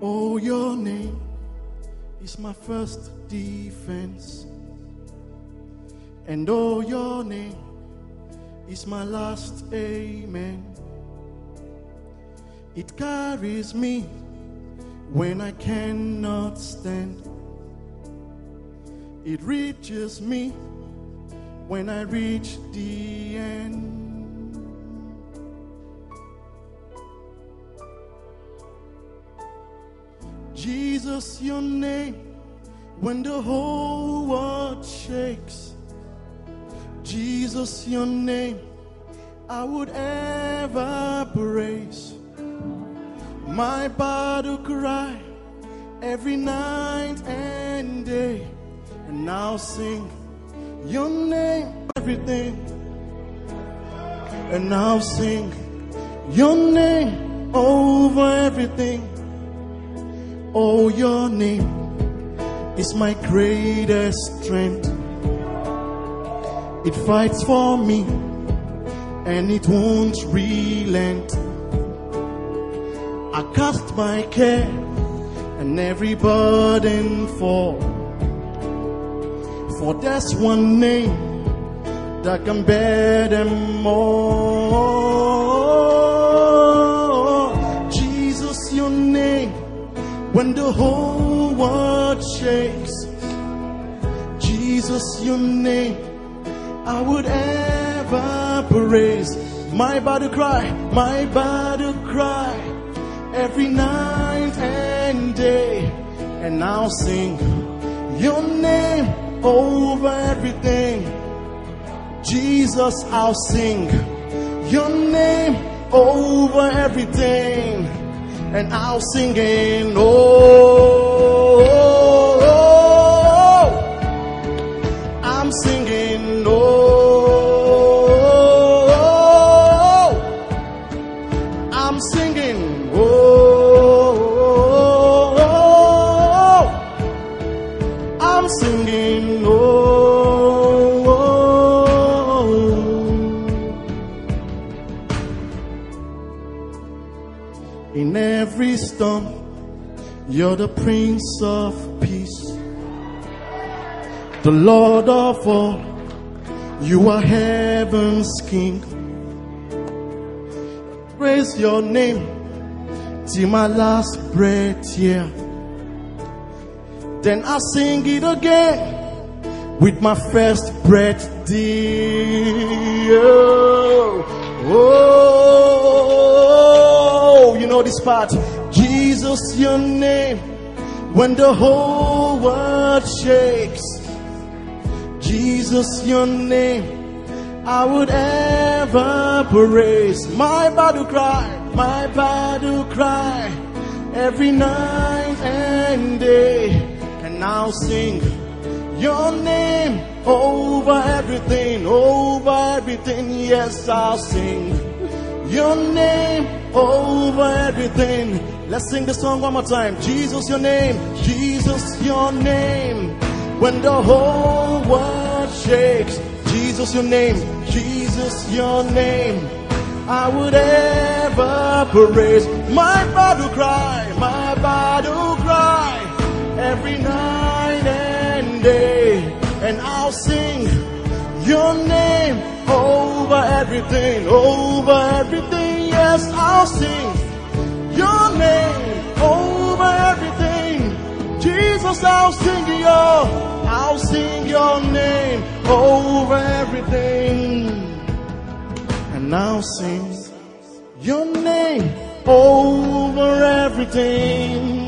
Oh, your name is my first defense. And oh, your name is my last amen. It carries me when I cannot stand. It reaches me when I reach the end. Jesus, your name, when the whole world shakes. Jesus, your name, I would ever praise. My battle cry every night and day, and I'll sing your name, everything, and I'll sing your name over everything. Oh, your name is my greatest strength. It fights for me and it won't relent. I cast my care and every burden fall. For there's one name that can bear them all. When the whole world shakes. Jesus, your name, I would ever praise. My body cry, my body cry, every night and day, and I'll sing your name over everything. Jesus, I'll sing your name over everything and I'll sing in. Oh, oh, oh, oh. I'm singing oh, In every storm, you're the Prince of Peace, the Lord of all. You are heaven's King. Praise your name till my last breath here. Then I sing it again with my first breath, dear. Oh, you know this part. Jesus, your name, when the whole world shakes. Jesus, your name, I would ever praise. My battle cry, my battle cry, every night and day. And I'll sing your name over everything, over everything. Yes, I'll sing your name over everything. Let's sing the song one more time. Jesus, your name, Jesus, your name. When the whole world shakes, Jesus, your name, Jesus, your name. I would ever praise my battle cry, my battle cry every night and day, and I'll sing your name over everything, over everything. Yes, I'll sing your name over everything. Jesus, I'll sing your, I'll sing your name over everything. And I'll sing your name over everything.